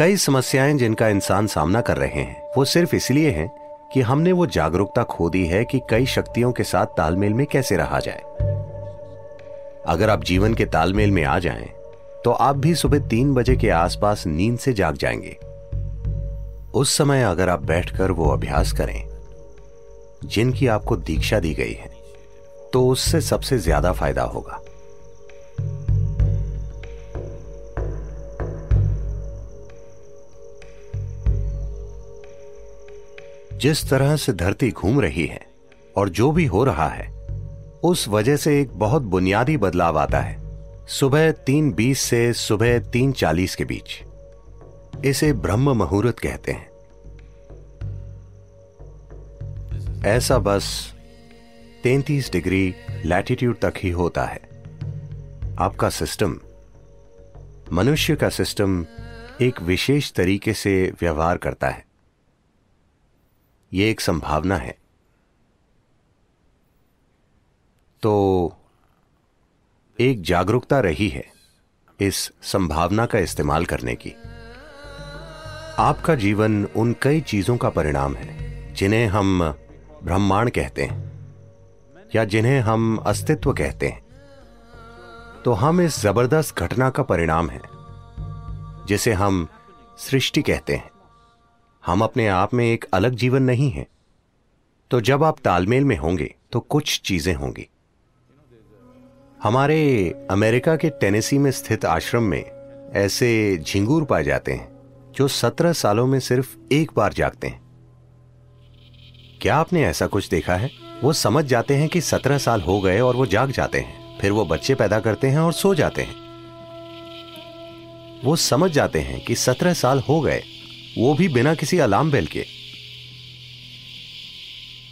कई समस्याएँ जिनका इंसान सामना कर रहे हैं वो सिर्फ़ इसलिए हैं कि हमने वो जागरूकता खो दी है कि कई शक्तियों के साथ तालमेल में कैसे रहा जाए। अगर आप जीवन के तालमेल में आ जाएँ, तो आप भी सुबह तीन बजे के आसपास नींद से जाग जाएँगे। उस समय अगर आप बैठकर वो अभ्यास करें जिनकी आपको दीक्षा दी गई है तो उससे सबसे ज़्यादा फ़ायदा होगा। जिस तरह से धरती घूम रही है और जो भी हो रहा है, उस वजह से एक बहुत बुनियादी बदलाव आता है। सुबह तीन बीस से सुबह तीन चालीस के बीच। इसे ब्रह्म मुहूर्त कहते हैं। ऐसा बस तैतीस डिग्री लैटिट्यूड तक ही होता है। आपका सिस्टम मनुष्य का सिस्टम एक विशेष तरीके से व्यवहार करता है। यह एक संभावना है। तो एक जागरूकता रही है इस संभावना का इस्तेमाल करने की। आपका जीवन उन कई चीज़ों का परिणाम है, जिन्हें हम ब्रह्मांड कहते हैं, या जिन्हें हम अस्तित्व कहते हैं। तो हम इस ज़बरदस्त घटना का परिणाम है, जिसे हम सृष्टि कहते हैं। हम अपने आप में एक अलग जीवन नहीं है। तो जब आप तालमेल में होंगे तो कुछ चीज़ें होंगी। हमारे अमेरिका के टेनेसी में स्थित आश्रम में ऐसे झिंगूर पाए जाते हैं, जो सत्रह सालों में सिर्फ़ एक बार जागते हैं। क्या आपने ऐसा कुछ देखा है? वो समझ जाते हैं कि सत्रह साल हो गए और वो जाग जाते हैं। फिर वो बच्चे पैदा करते हैं और सो जाते हैं। वो समझ जाते हैं कि सत्रह साल हो गए वो भी बिना किसी अलार्म बेल के।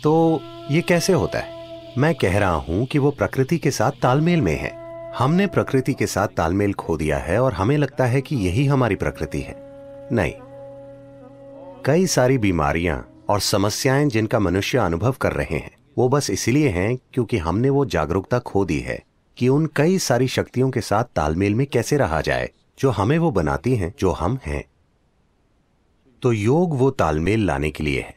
तो ये कैसे होता है? मैं कह रहा हूँ कि वो प्रकृति के साथ तालमेल में है। हमने प्रकृति के साथ तालमेल खो दिया है और हमें लगता है कि यही हमारी प्रकृति है। नहीं। कई सारी बीमारियाँ और समस्याएँ जिनका मनुष्य अनुभव कर रहे हैं, वो बस इसलिए हैं क्योंकि हमने वो जागरूकता खो दी है कि उन कई सारी शक्तियों के साथ तालमेल में कैसे रहा जाए, जो हमें वो बनाती हैं, जो हम हैं। तो योग वो तालमेल लाने के लिए है,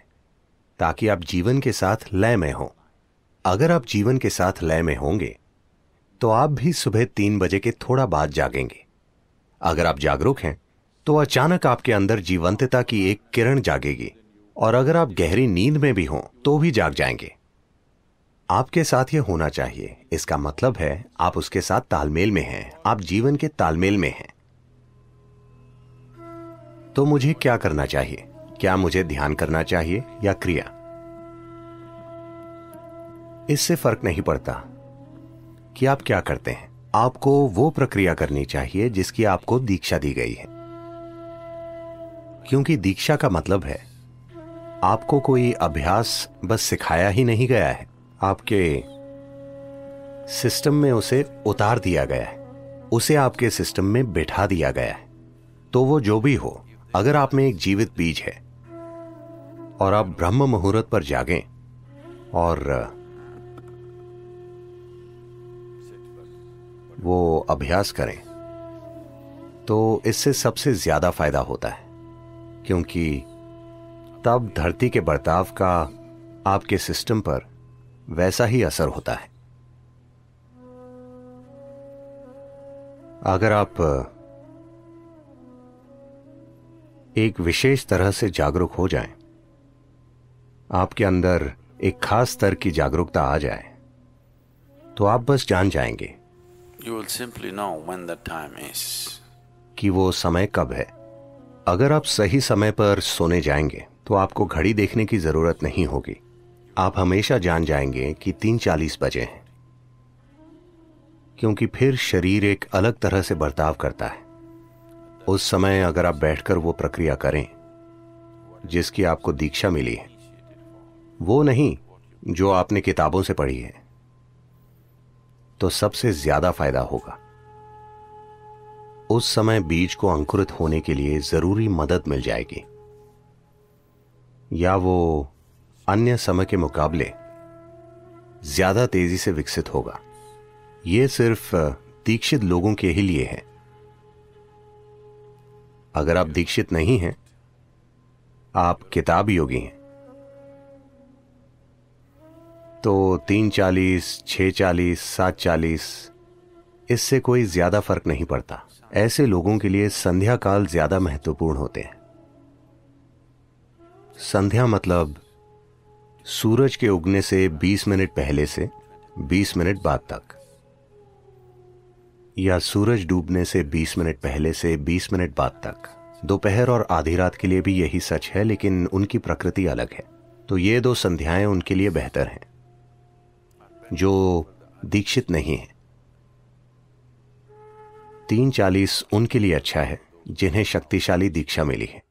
ताकि आप जीवन के साथ लय में हो। अगर आप जीवन के साथ लय में होंगे तो आप भी सुबह तीन बजे के थोड़ा बाद जागेंगे। अगर आप जागरूक हैं तो अचानक आपके अंदर जीवंतता की एक किरण जागेगी, और अगर आप गहरी नींद में भी हों तो भी जाग जाएँगे। आपके साथ यह होना चाहिए। इसका मतलब है, आप उसके साथ तालमेल में हैं। आप जीवन के तालमेल में हैं। तो मुझे क्या करना चाहिए? क्या मुझे ध्यान करना चाहिए या क्रिया? इससे फ़र्क नहीं पड़ता कि आप क्या करते हैं। आपको वो प्रक्रिया करनी चाहिए जिसकी आपको दीक्षा दी गई है। क्योंकि दीक्षा का मतलब है, आपको कोई अभ्यास बस सिखाया ही नहीं गया है। आपके सिस्टम में उसे उतार दिया गया है। उसे आपके सिस्टम में बैठा दिया गया है। तो वो जो भी हो अगर आप में एक जीवित बीज है, और आप ब्रह्म मुहूर्त पर जागें, और वो अभ्यास करें तो इससे सबसे ज़्यादा फ़ायदा होता है, क्योंकि तब धरती के बर्ताव का आपके सिस्टम पर वैसा ही असर होता है। अगर आप एक विशेष तरह से जागरूक हो जाएँ, आपके अंदर एक खास स्तर की जागरूकता आ जाए। तो आप बस जान जाएँगे। Simply know when the time is. कि वो समय कब है। अगर आप सही समय पर सोने जाएँगे तो आपको घड़ी देखने की ज़रूरत नहीं होगी। आप हमेशा जान जाएँगे कि तीन चालीस बजे हैं। क्योंकि फिर शरीर एक अलग तरह से बर्ताव करता है। उस समय अगर आप बैठकर वो प्रक्रिया करें, जिसकी आपको दीक्षा मिली है, वो नहीं जो आपने किताबों से पढ़ी है तो सबसे ज़्यादा फ़ायदा होगा। उस समय बीज को अंकुरित होने के लिए ज़रूरी मदद मिल जाएगी। या वो अन्य समय के मुकाबले ज़्यादा तेज़ी से विकसित होगा। यह सिर्फ़ दीक्षित लोगों के ही लिए है। अगर आप दीक्षित नहीं हैं, आप किताब योगी हैं। तो तीन चालीस, छह चालीस, सात चालीस, इससे कोई ज़्यादा फ़र्क नहीं पड़ता। ऐसे लोगों के लिए संध्या काल ज़्यादा महत्वपूर्ण होते हैं। संध्या मतलब सूरज के उगने से 20 मिनट पहले से 20 मिनट बाद तक। या सूरज डूबने से 20 मिनट पहले से 20 मिनट बाद तक। दोपहर और आधी रात के लिए भी यही सच है, लेकिन उनकी प्रकृति अलग है। तो ये दो संध्याएँ उनके लिए बेहतर हैं, जो दीक्षित नहीं है। तीन चालीस उनके लिए अच्छा है, जिन्हें शक्तिशाली दीक्षा मिली है।